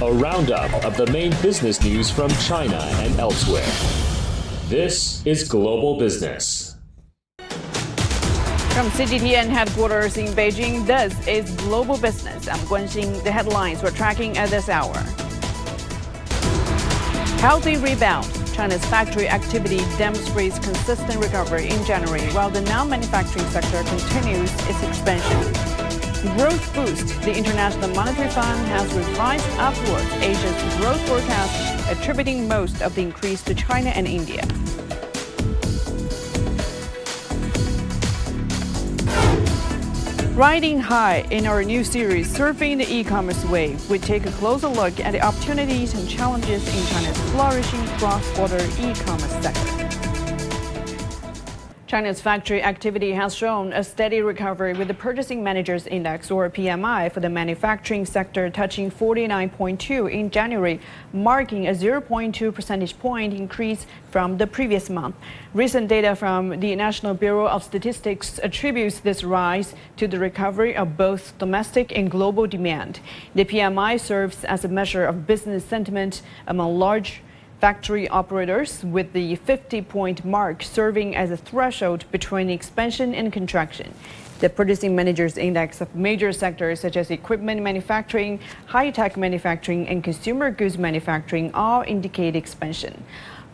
a roundup of the main business news from China and elsewhere. This is Global Business. From CGTN headquarters in Beijing, this is Global Business. I'm Guanxing. The headlines we're tracking at this hour. Healthy rebound. China's factory activity demonstrates consistent recovery in January, while the non-manufacturing sector continues its expansion. Growth boost. The International Monetary Fund has revised upward Asia's growth forecast, attributing most of the increase to China and India. Riding high in our new series, Surfing the E-commerce Wave, we take a closer look at the opportunities and challenges in China's flourishing cross-border e-commerce sector. China's factory activity has shown a steady recovery with the Purchasing Managers Index or PMI for the manufacturing sector touching 49.2 in January, marking a 0.2 percentage point increase from the previous month. Recent data from the National Bureau of Statistics attributes this rise to the recovery of both domestic and global demand. The PMI serves as a measure of business sentiment among large factory operators, with the 50 point mark serving as a threshold between expansion and contraction. The Purchasing Managers Index of major sectors such as equipment manufacturing, high tech manufacturing, and consumer goods manufacturing all indicate expansion.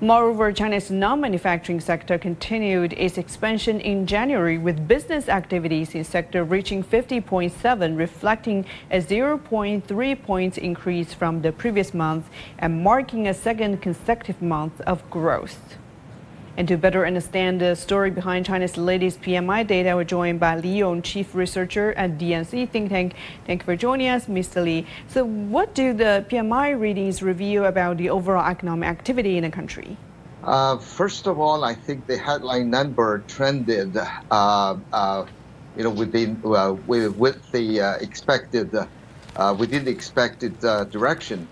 Moreover, China's non-manufacturing sector continued its expansion in January with business activities in sector reaching 50.7, reflecting a 0.3 points increase from the previous month and marking a second consecutive month of growth. And to better understand the story behind China's latest PMI data, we're joined by Li Yong, Chief Researcher at DNC Think Tank. Thank you for joining us, Mr. Li. So, what do the PMI readings reveal about the overall economic activity in the country? Uh, first of all, I think the headline number trended, uh, uh, you know, within uh, with, with, the uh, expected, uh, within the expected direction,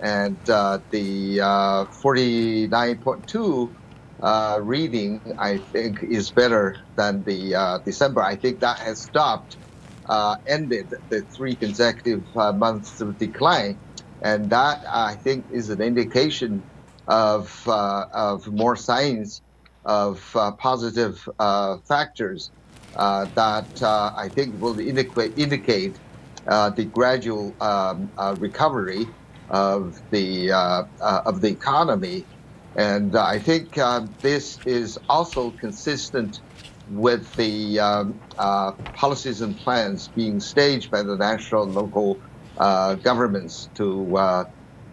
and the 49.2 uh, reading, I think, is better than the uh, December. I think that has stopped, uh, ended the three consecutive uh, months of decline, and that I think is an indication of uh, of more signs of uh, positive factors that I think will indicate the gradual um, recovery of the of the economy and uh, I think uh, this is also consistent with the um, uh, policies and plans being staged by the national and local uh, governments to, uh,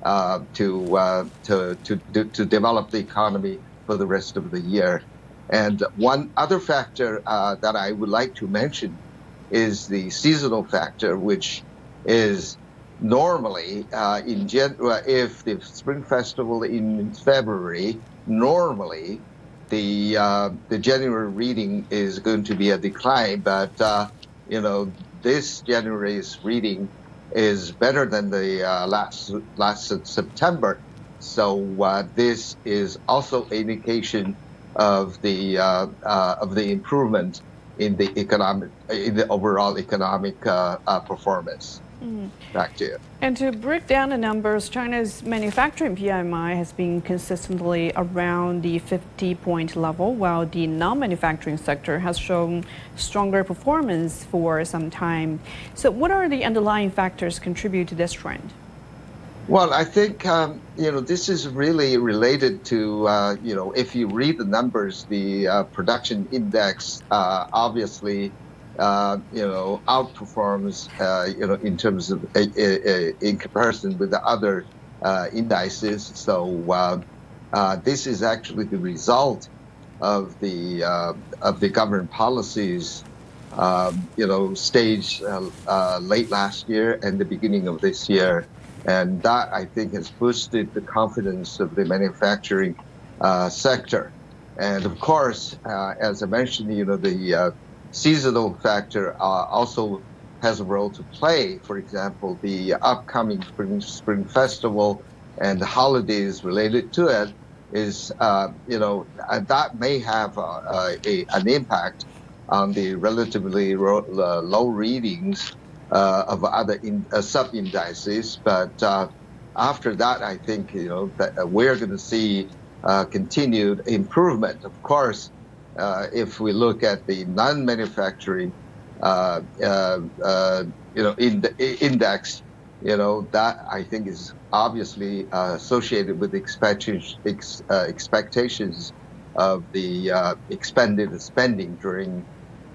uh, to, to, to, to, develop the economy for the rest of the year. And one other factor that I would like to mention is the seasonal factor, which is normally uh, in Jan- if the Spring Festival in February, normally the uh, the January reading is going to be a decline, but uh, you know this January's reading is better than the uh, last last September, so uh, this is also indication of the uh, of the improvement in the economic in the overall economic performance. Mm. Back to you. And to break down the numbers, China's manufacturing PMI has been consistently around the 50 point level, while the non manufacturing sector has shown stronger performance for some time. So, what are the underlying factors contribute to this trend? Well, I think um, you know this is really related to uh, you know if you read the numbers, the uh, production index uh, obviously uh, you know, outperforms, uh, you know, in terms of uh, uh in comparison with the other uh, indices. So uh, this is actually the result of the of the government policies, um, you know, staged late last year and the beginning of this year, and that I think has boosted the confidence of the manufacturing sector. And of course, as I mentioned, you know, the seasonal factor uh, also has a role to play. For example, the upcoming Spring, Spring Festival and the holidays related to it is, uh, you know, uh, that may have a, a, an impact on the relatively ro- uh, low readings uh, of other in, uh, sub indices. But after that, I think you know that uh, we're going to see uh, continued improvement. Of course, uh, if we look at the non-manufacturing, uh, uh, uh, you know, in index, you know that I think is obviously associated with expectations expectations of the expanded spending during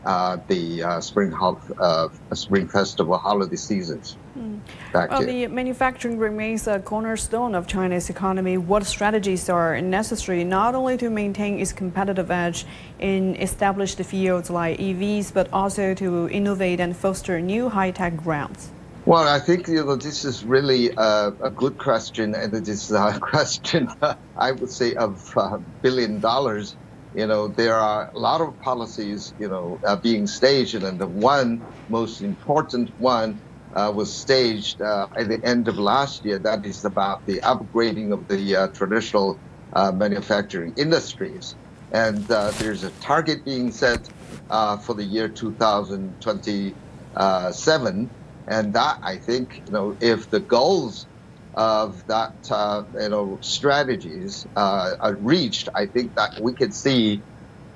uh, the uh, spring uh, spring festival holiday seasons. Mm. well, the manufacturing remains a cornerstone of China's economy. What strategies are necessary not only to maintain its competitive edge in established fields like EVs, but also to innovate and foster new high-tech grounds? Well, I think you know this is really a, a good question, and it is a question I would say of uh, billion dollars you know, there are a lot of policies, you know, uh, being staged, and the one most important one uh, was staged uh, at the end of last year. That is about the upgrading of the uh, traditional uh, manufacturing industries. And there's a target being set for the year 2027. And that, I think, you know, if the goals of that uh, you know strategies uh, are reached, I think that we can see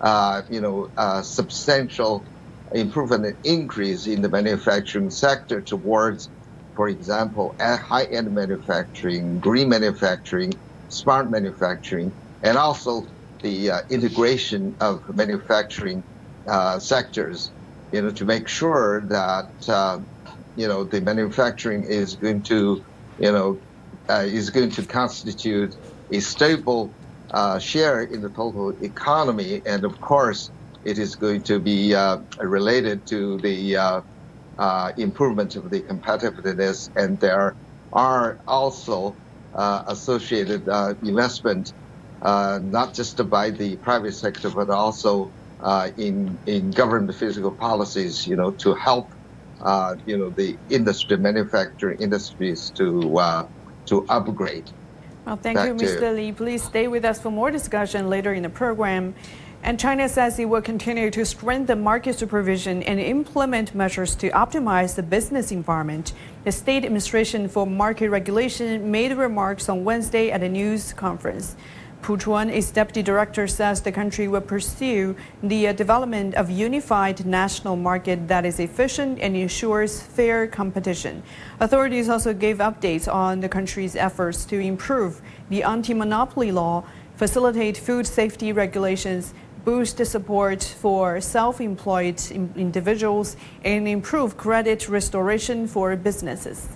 uh, you know substantial improvement and increase in the manufacturing sector towards, for example, high-end manufacturing, green manufacturing, smart manufacturing, and also the uh, integration of manufacturing uh, sectors, you know, to make sure that uh, you know the manufacturing is going to, you know, uh, is going to constitute a stable uh, share in the total economy, and of course, it is going to be uh, related to the uh, uh, improvement of the competitiveness, and there are also uh, associated investment, not just by the private sector, but also in in government fiscal policies, you know, to help, you know, the industry, manufacturing industries to to upgrade. Well, thank you, Mr. Li. Please stay with us for more discussion later in the program. And China says it will continue to strengthen market supervision and implement measures to optimize the business environment. The State Administration for Market Regulation made remarks on Wednesday at a news conference. Pu Chuan, its deputy director, says the country will pursue the uh, development of unified national market that is efficient and ensures fair competition. Authorities also gave updates on the country's efforts to improve the anti-monopoly law, facilitate food safety regulations, boost support for self-employed individuals, and improve credit restoration for businesses.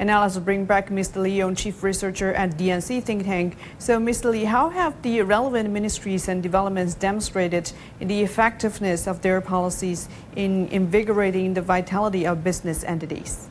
And now let's bring back Mr. Li Yong, Chief Researcher at DNC think tank. So, Mr. Li, how have the relevant ministries and developments demonstrated the effectiveness of their policies in invigorating the vitality of business entities?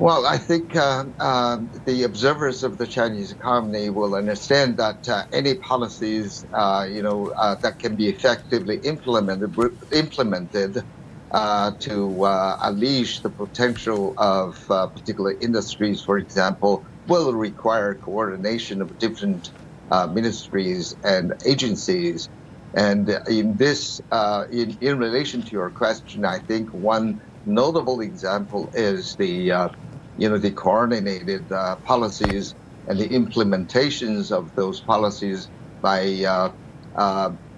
Well, I think uh, uh, the observers of the Chinese economy will understand that uh, any policies, uh, you know, uh, that can be effectively implemented, implemented uh, to uh, unleash the potential of uh, particular industries, for example, will require coordination of different uh, ministries and agencies. And in this, uh, in, in relation to your question, I think one notable example is the, you know, the coordinated policies and the implementations of those policies by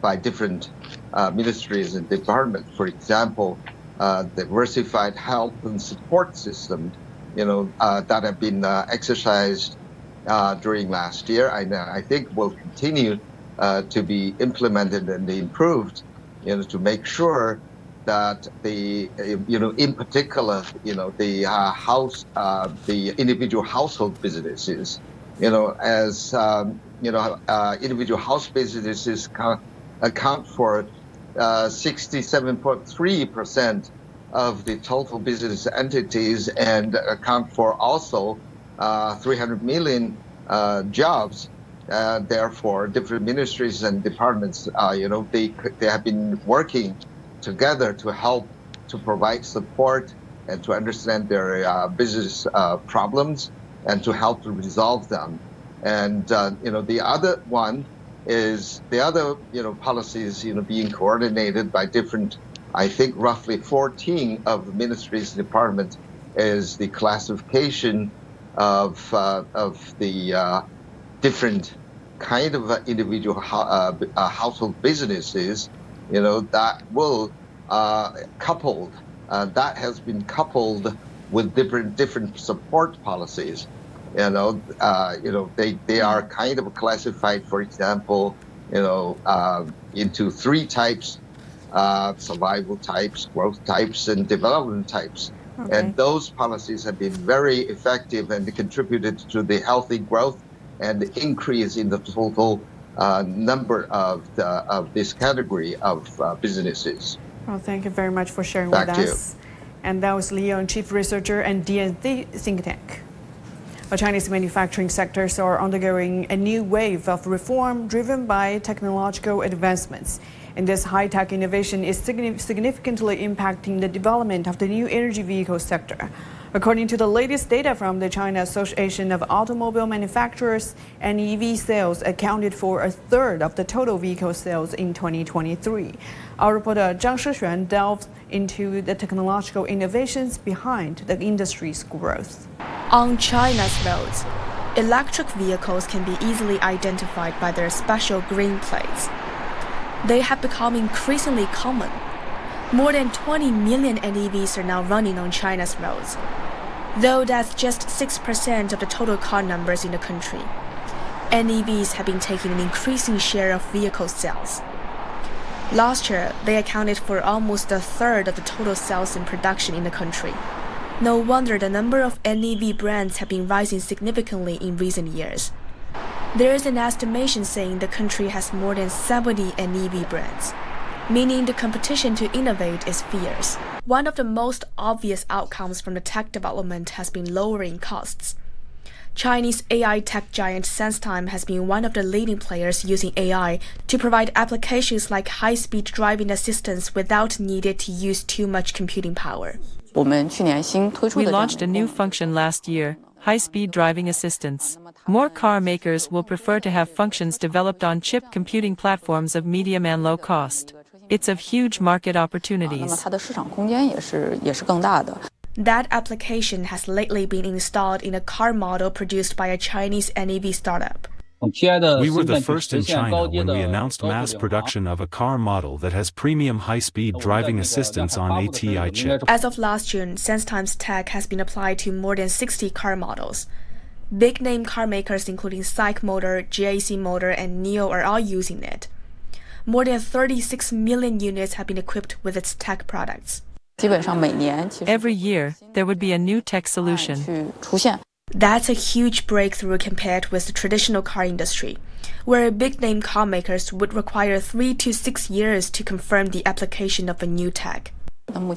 by different uh, ministries and departments. For example, uh, diversified health and support system, you know, uh, that have been uh, exercised uh, during last year. I, I think will continue uh, to be implemented and improved, you know, to make sure that the, you know, in particular, you know, the house, the individual household businesses, you know, as um, you know, individual house businesses account for 67.3% uh, of the total business entities and account for also uh, 300 million uh, jobs. Uh, therefore, different ministries and departments, uh, you know, they they have been working together to help to provide support and to understand their uh, business problems and to help to resolve them. And you know, the other one is the other, you know, policies, you know, being coordinated by different, I think roughly 14 of the ministries department is the classification of uh, of the uh, different kind of individual uh, uh, household businesses, you know, that will uh, coupled that has been coupled with different different support policies. You know, you know, they they are kind of classified, for example, you know, into three types: survival types, growth types, and development types. Okay. And those policies have been very effective and contributed to the healthy growth and increase in the total uh, number of, the, of this category of uh, businesses. Well, thank you very much for sharing Back with us. You. And that was Li Yong, Chief Researcher and DND Think Tank. The Chinese manufacturing sectors are undergoing a new wave of reform driven by technological advancements. And this high-tech innovation is significantly impacting the development of the new energy vehicle sector. According to the latest data from the China Association of Automobile Manufacturers, NEV sales accounted for a third of the total vehicle sales in 2023. Our reporter Zhang Shixuan delved into the technological innovations behind the industry's growth. On China's roads, electric vehicles can be easily identified by their special green plates. They have become increasingly common more than 20 million NEVs are now running on China's roads, though that's just 6% of the total car numbers in the country. NEVs have been taking an increasing share of vehicle sales. Last year, they accounted for almost a third of the total sales in production in the country. No wonder the number of NEV brands have been rising significantly in recent years. There is an estimation saying the country has more than 70 NEV brands meaning the competition to innovate is fierce. One of the most obvious outcomes from the tech development has been lowering costs. Chinese AI tech giant SenseTime has been one of the leading players using AI to provide applications like high-speed driving assistance without needing to use too much computing power. We launched a new function last year, high-speed driving assistance. More car makers will prefer to have functions developed on chip computing platforms of medium and low cost. It's of huge market opportunities. That application has lately been installed in a car model produced by a Chinese NEV startup. We were the first in China when we announced mass production of a car model that has premium high-speed driving assistance on ATI chip. As of last June, SenseTime's tech has been applied to more than 60 car models. Big-name car makers including SAIC Motor, GAC Motor, and NIO are all using it more than 36 million units have been equipped with its tech products. Every year, there would be a new tech solution. That's a huge breakthrough compared with the traditional car industry, where big name car makers would require three to six years to confirm the application of a new tech. Our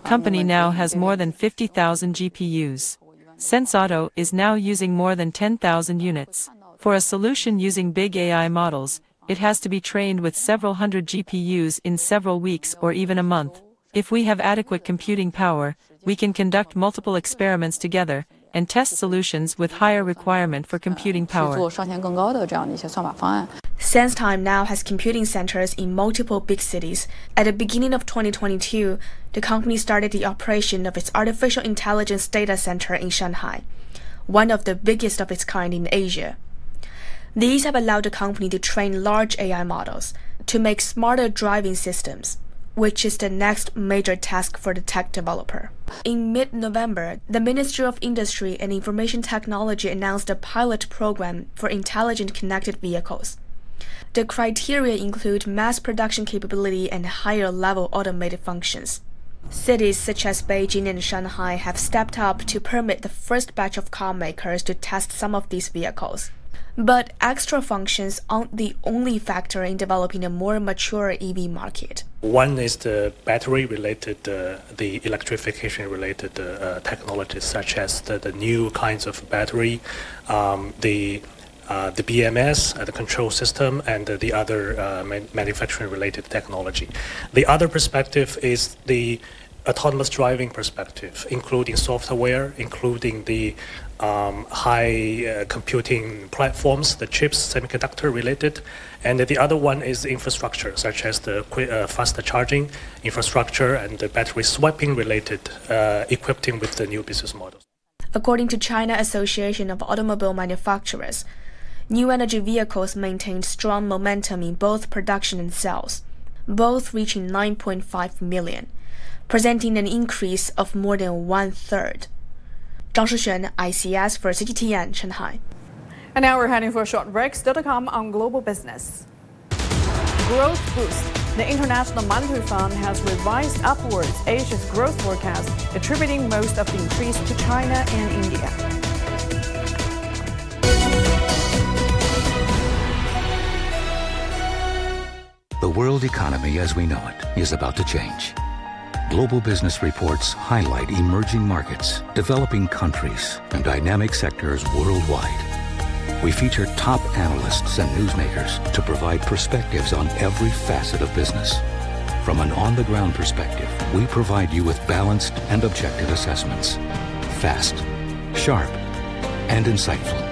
company now has more than 50,000 GPUs. SenseAuto is now using more than 10,000 units. For a solution using big AI models, it has to be trained with several hundred GPUs in several weeks or even a month. If we have adequate computing power, we can conduct multiple experiments together and test solutions with higher requirement for computing power. SenseTime now has computing centers in multiple big cities. At the beginning of 2022, the company started the operation of its artificial intelligence data center in Shanghai, one of the biggest of its kind in Asia. These have allowed the company to train large AI models to make smarter driving systems, which is the next major task for the tech developer. In mid November, the Ministry of Industry and Information Technology announced a pilot program for intelligent connected vehicles. The criteria include mass production capability and higher level automated functions. Cities such as Beijing and Shanghai have stepped up to permit the first batch of car makers to test some of these vehicles. But extra functions aren't the only factor in developing a more mature EV market. One is the battery related, uh, the electrification related uh, technologies, such as the, the, new kinds of battery, um, the uh, the BMS, uh, the control system, and uh, the other uh, manufacturing related technology. The other perspective is the autonomous driving perspective, including software, including the um, high uh, computing platforms, the chips, semiconductor related. And the other one is infrastructure, such as the uh, faster charging infrastructure and the battery swapping related, uh, equipping with the new business models. According to China Association of Automobile Manufacturers, new energy vehicles maintained strong momentum in both production and sales, both reaching 9.5 million, presenting an increase of more than one third. Zhang Shixuan, ICS for CGTN, Shanghai. And now we're heading for a short break. Still to come on Global Business. Growth boost. The International Monetary Fund has revised upwards Asia's growth forecast, attributing most of the increase to China and India. The world economy as we know it is about to change. Global business reports highlight emerging markets, developing countries, and dynamic sectors worldwide. We feature top analysts and newsmakers to provide perspectives on every facet of business. From an on-the-ground perspective, we provide you with balanced and objective assessments. Fast, sharp, and insightful.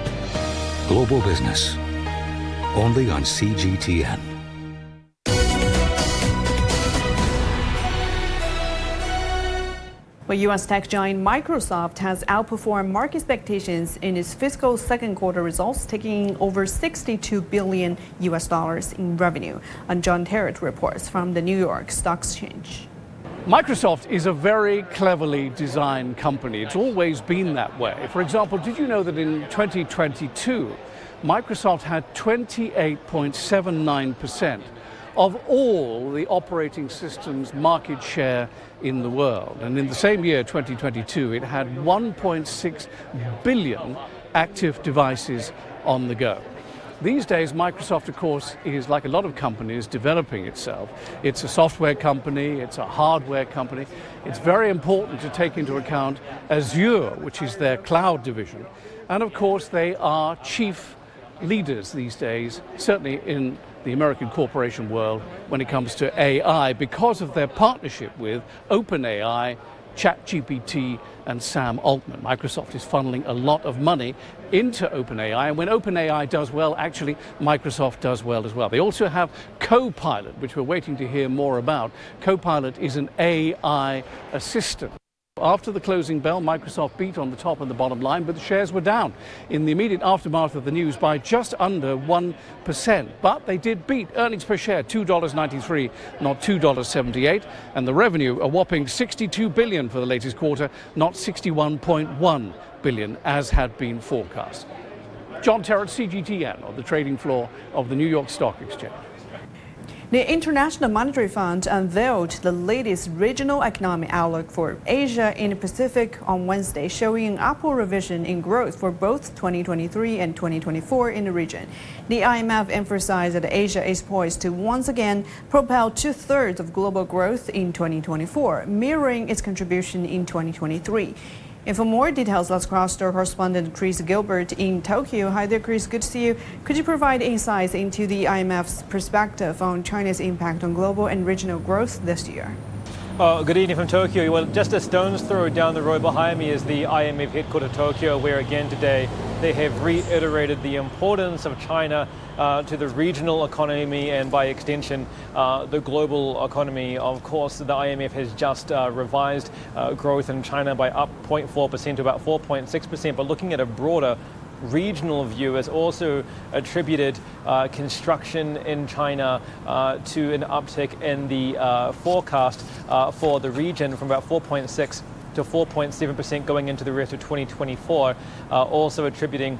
Global Business. Only on CGTN. Well, U.S. tech giant Microsoft has outperformed market expectations in its fiscal second quarter results, taking over 62 billion U.S. dollars in revenue. And John Terrett reports from the New York Stock Exchange. Microsoft is a very cleverly designed company. It's always been that way. For example, did you know that in 2022, Microsoft had 28.79 percent of all the operating systems market share in the world. And in the same year, 2022, it had 1.6 billion active devices on the go. These days, Microsoft, of course, is like a lot of companies developing itself. It's a software company, it's a hardware company. It's very important to take into account Azure, which is their cloud division. And of course, they are chief leaders these days, certainly in the American corporation world when it comes to AI because of their partnership with OpenAI, ChatGPT, and Sam Altman. Microsoft is funneling a lot of money into OpenAI, and when OpenAI does well, actually, Microsoft does well as well. They also have Copilot, which we're waiting to hear more about. Copilot is an AI assistant. After the closing bell, Microsoft beat on the top and the bottom line, but the shares were down in the immediate aftermath of the news by just under 1%. But they did beat earnings per share, $2.93, not $2.78, and the revenue a whopping 62 billion for the latest quarter, not 61.1 billion as had been forecast. John Terrett, CGTN, on the trading floor of the New York Stock Exchange. The International Monetary Fund unveiled the latest regional economic outlook for Asia and the Pacific on Wednesday, showing an upward revision in growth for both 2023 and 2024 in the region. The IMF emphasized that Asia is poised to once again propel two thirds of global growth in 2024, mirroring its contribution in 2023. And for more details, let's cross to our correspondent Chris Gilbert in Tokyo. Hi there, Chris. Good to see you. Could you provide insights into the IMF's perspective on China's impact on global and regional growth this year? Uh, good evening from Tokyo. Well, just a stone's throw down the road behind me is the IMF headquarters Tokyo, where again today they have reiterated the importance of China uh, to the regional economy and by extension uh, the global economy. Of course, the IMF has just uh, revised uh, growth in China by up 0.4% to about 4.6%, but looking at a broader regional view has also attributed uh, construction in China uh, to an uptick in the uh, forecast uh, for the region from about 4.6 to 4.7% going into the rest of 2024, uh, also attributing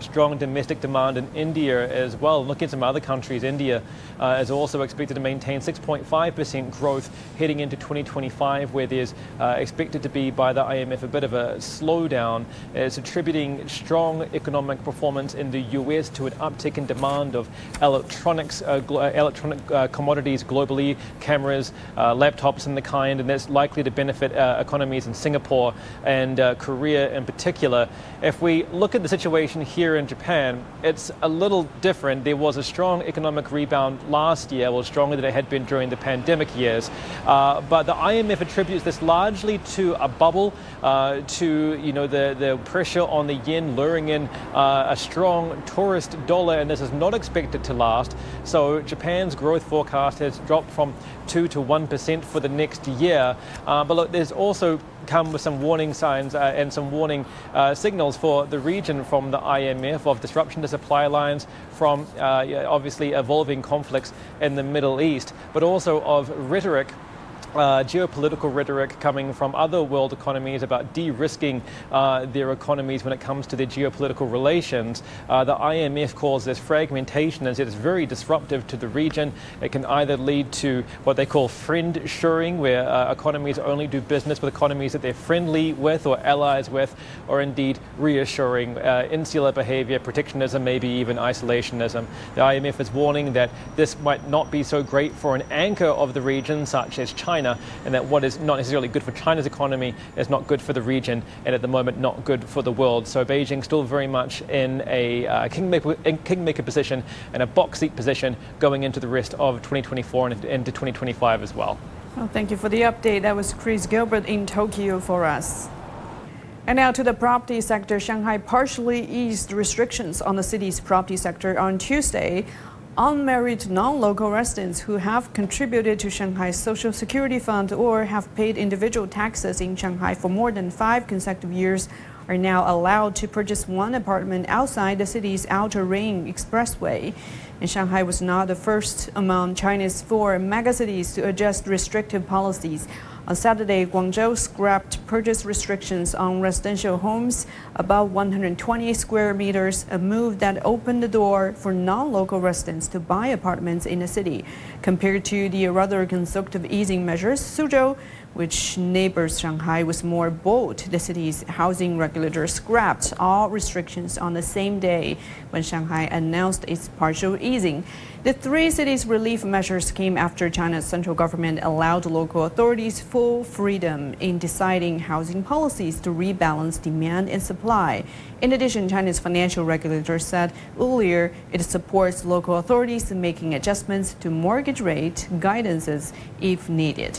strong domestic demand in India as well. Looking at some other countries, India uh, is also expected to maintain 6.5% growth heading into 2025, where there's uh, expected to be by the IMF a bit of a slowdown. It's attributing strong economic performance in the US to an uptick in demand of electronics, uh, uh electronic uh, commodities globally, cameras, uh, laptops and the kind, and that's likely to benefit economies in Singapore and Korea in particular. If we look at the situation here here in Japan, it's a little different. There was a strong economic rebound last year, well, stronger than it had been during the pandemic years. Uh, but the IMF attributes this largely to a bubble, uh, to you know the, the pressure on the yen luring in uh, a strong tourist dollar, and this is not expected to last. So Japan's growth forecast has dropped from two to one percent for the next year. Uh, but look, there's also come with some warning signs uh, and some warning uh, signals for the region from the IMF of disruption to supply lines, from uh, obviously evolving conflicts in the Middle East, but also of rhetoric uh, geopolitical rhetoric coming from other world economies about de-risking uh, their economies when it comes to their geopolitical relations. Uh, the IMF calls this fragmentation and says it's very disruptive to the region. It can either lead to what they call friend shoring, where uh, economies only do business with economies that they're friendly with or allies with, or indeed reshoring uh, insular behavior, protectionism, maybe even isolationism. The IMF is warning that this might not be so great for an anchor of the region, such as China China, and that what is not necessarily good for China's economy is not good for the region, and at the moment not good for the world. So Beijing still very much in a uh, kingmaker, kingmaker position and a box seat position going into the rest of 2024 and into 2025 as well. Well, thank you for the update. That was Chris Gilbert in Tokyo for us. And now to the property sector. Shanghai partially eased restrictions on the city's property sector on Tuesday unmarried non-local residents who have contributed to Shanghai's Social Security Fund or have paid individual taxes in Shanghai for more than five consecutive years are now allowed to purchase one apartment outside the city's outer ring expressway. And Shanghai was not the first among China's four megacities to adjust restrictive policies. On Saturday, Guangzhou scrapped purchase restrictions on residential homes above 120 square meters, a move that opened the door for non-local residents to buy apartments in the city. Compared to the rather conservative easing measures, Suzhou which neighbors Shanghai was more bold. The city's housing regulator scrapped all restrictions on the same day when Shanghai announced its partial easing. The three cities' relief measures came after China's central government allowed local authorities full freedom in deciding housing policies to rebalance demand and supply. In addition, China's financial regulator said earlier it supports local authorities in making adjustments to mortgage rate guidances if needed.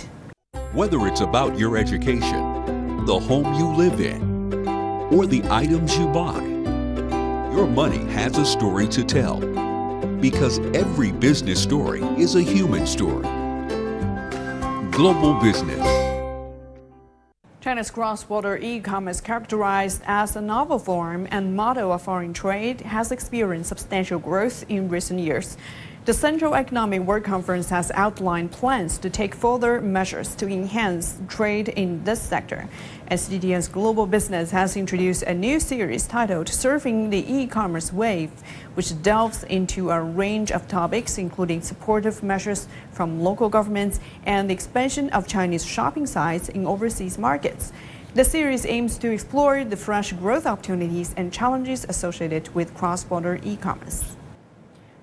Whether it's about your education, the home you live in, or the items you buy, your money has a story to tell. Because every business story is a human story. Global Business. China's cross-border e-commerce characterized as a novel form and model of foreign trade has experienced substantial growth in recent years. The Central Economic Work Conference has outlined plans to take further measures to enhance trade in this sector. CGTN's Global Business has introduced a new series titled Surfing the E-Commerce Wave, which delves into a range of topics, including supportive measures from local governments and the expansion of Chinese shopping sites in overseas markets. The series aims to explore the fresh growth opportunities and challenges associated with cross-border e-commerce.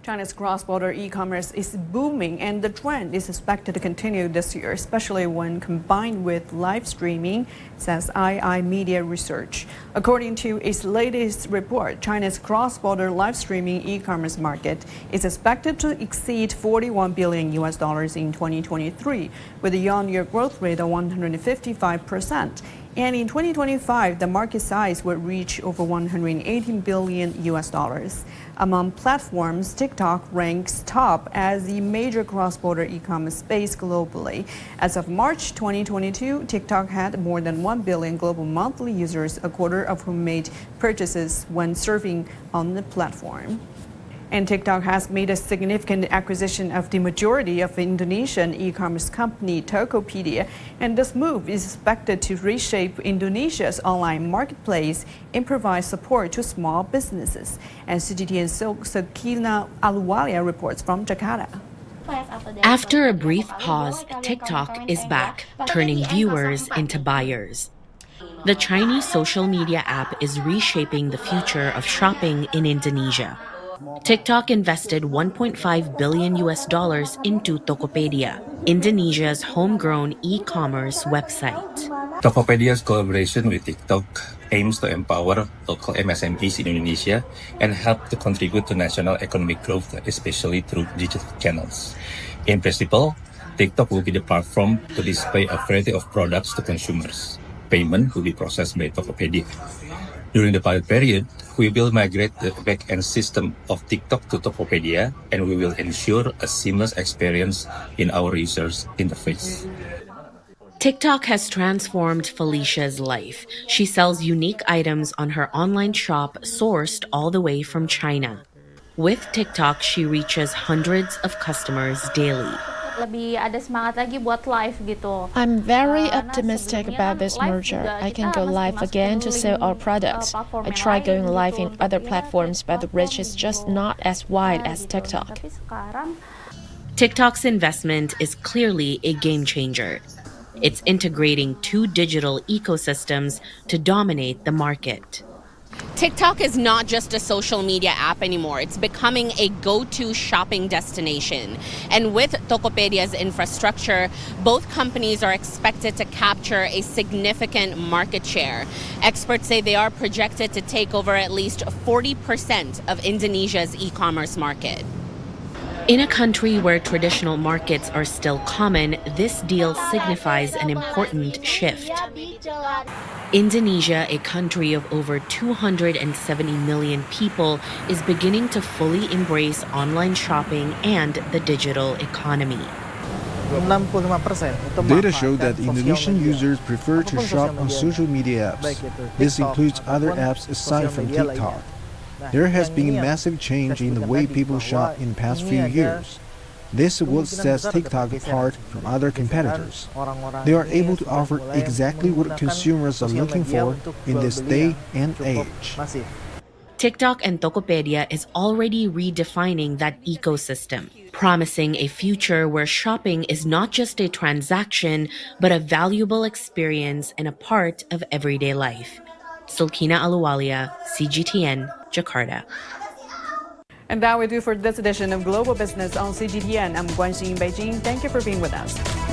China's cross-border e-commerce is booming and the trend is expected to continue this year, especially when combined with live streaming, says iiMedia Research. According to its latest report, China's cross-border live streaming e-commerce market is expected to exceed 41 billion US dollars in 2023, with a year-on-year growth rate of 155 percent. And in 2025, the market size will reach over 118 billion US dollars. Among platforms, TikTok ranks top as the major cross-border e-commerce space globally. As of March 2022, TikTok had more than 1 billion global monthly users, a quarter of whom made purchases when surfing on the platform. And TikTok has made a significant acquisition of the majority of Indonesian e-commerce company Tokopedia. And this move is expected to reshape Indonesia's online marketplace and provide support to small businesses. And CGTN Silkina Ahluwalia reports from Jakarta. After a brief pause, TikTok is back, turning viewers into buyers. The Chinese social media app is reshaping the future of shopping in Indonesia. TikTok invested 1.5 billion US dollars into Tokopedia, Indonesia's homegrown e-commerce website. Tokopedia's collaboration with TikTok aims to empower local MSMEs in Indonesia and help to contribute to national economic growth, especially through digital channels. In principle, TikTok will be the platform to display a variety of products to consumers. Payment will be processed by Tokopedia. During the pilot period, we will migrate the back-end system of TikTok to Tokopedia and we will ensure a seamless experience in our users' interface. TikTok has transformed Felicia's life. She sells unique items on her online shop sourced all the way from China. With TikTok, she reaches hundreds of customers daily. I'm very optimistic about this merger. I can go live again to sell our products. I try going live in other platforms, but the reach is just not as wide as TikTok. TikTok's investment is clearly a game changer. It's integrating two digital ecosystems to dominate the market. TikTok is not just a social media app anymore. It's becoming a go to shopping destination. And with Tokopedia's infrastructure, both companies are expected to capture a significant market share. Experts say they are projected to take over at least 40% of Indonesia's e commerce market. In a country where traditional markets are still common, this deal signifies an important shift. Indonesia, a country of over 270 million people, is beginning to fully embrace online shopping and the digital economy. Data show that Indonesian users prefer to shop on social media apps. This includes other apps aside from TikTok. There has been a massive change in the way people shop in the past few years. This is what sets TikTok apart from other competitors. They are able to offer exactly what consumers are looking for in this day and age. TikTok and Tokopedia is already redefining that ecosystem, promising a future where shopping is not just a transaction, but a valuable experience and a part of everyday life. Silkina Ahluwalia, CGTN, Jakarta. And that we do for this edition of Global Business on CGTN. I'm Guan Xing in Beijing. Thank you for being with us.